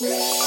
Yeah.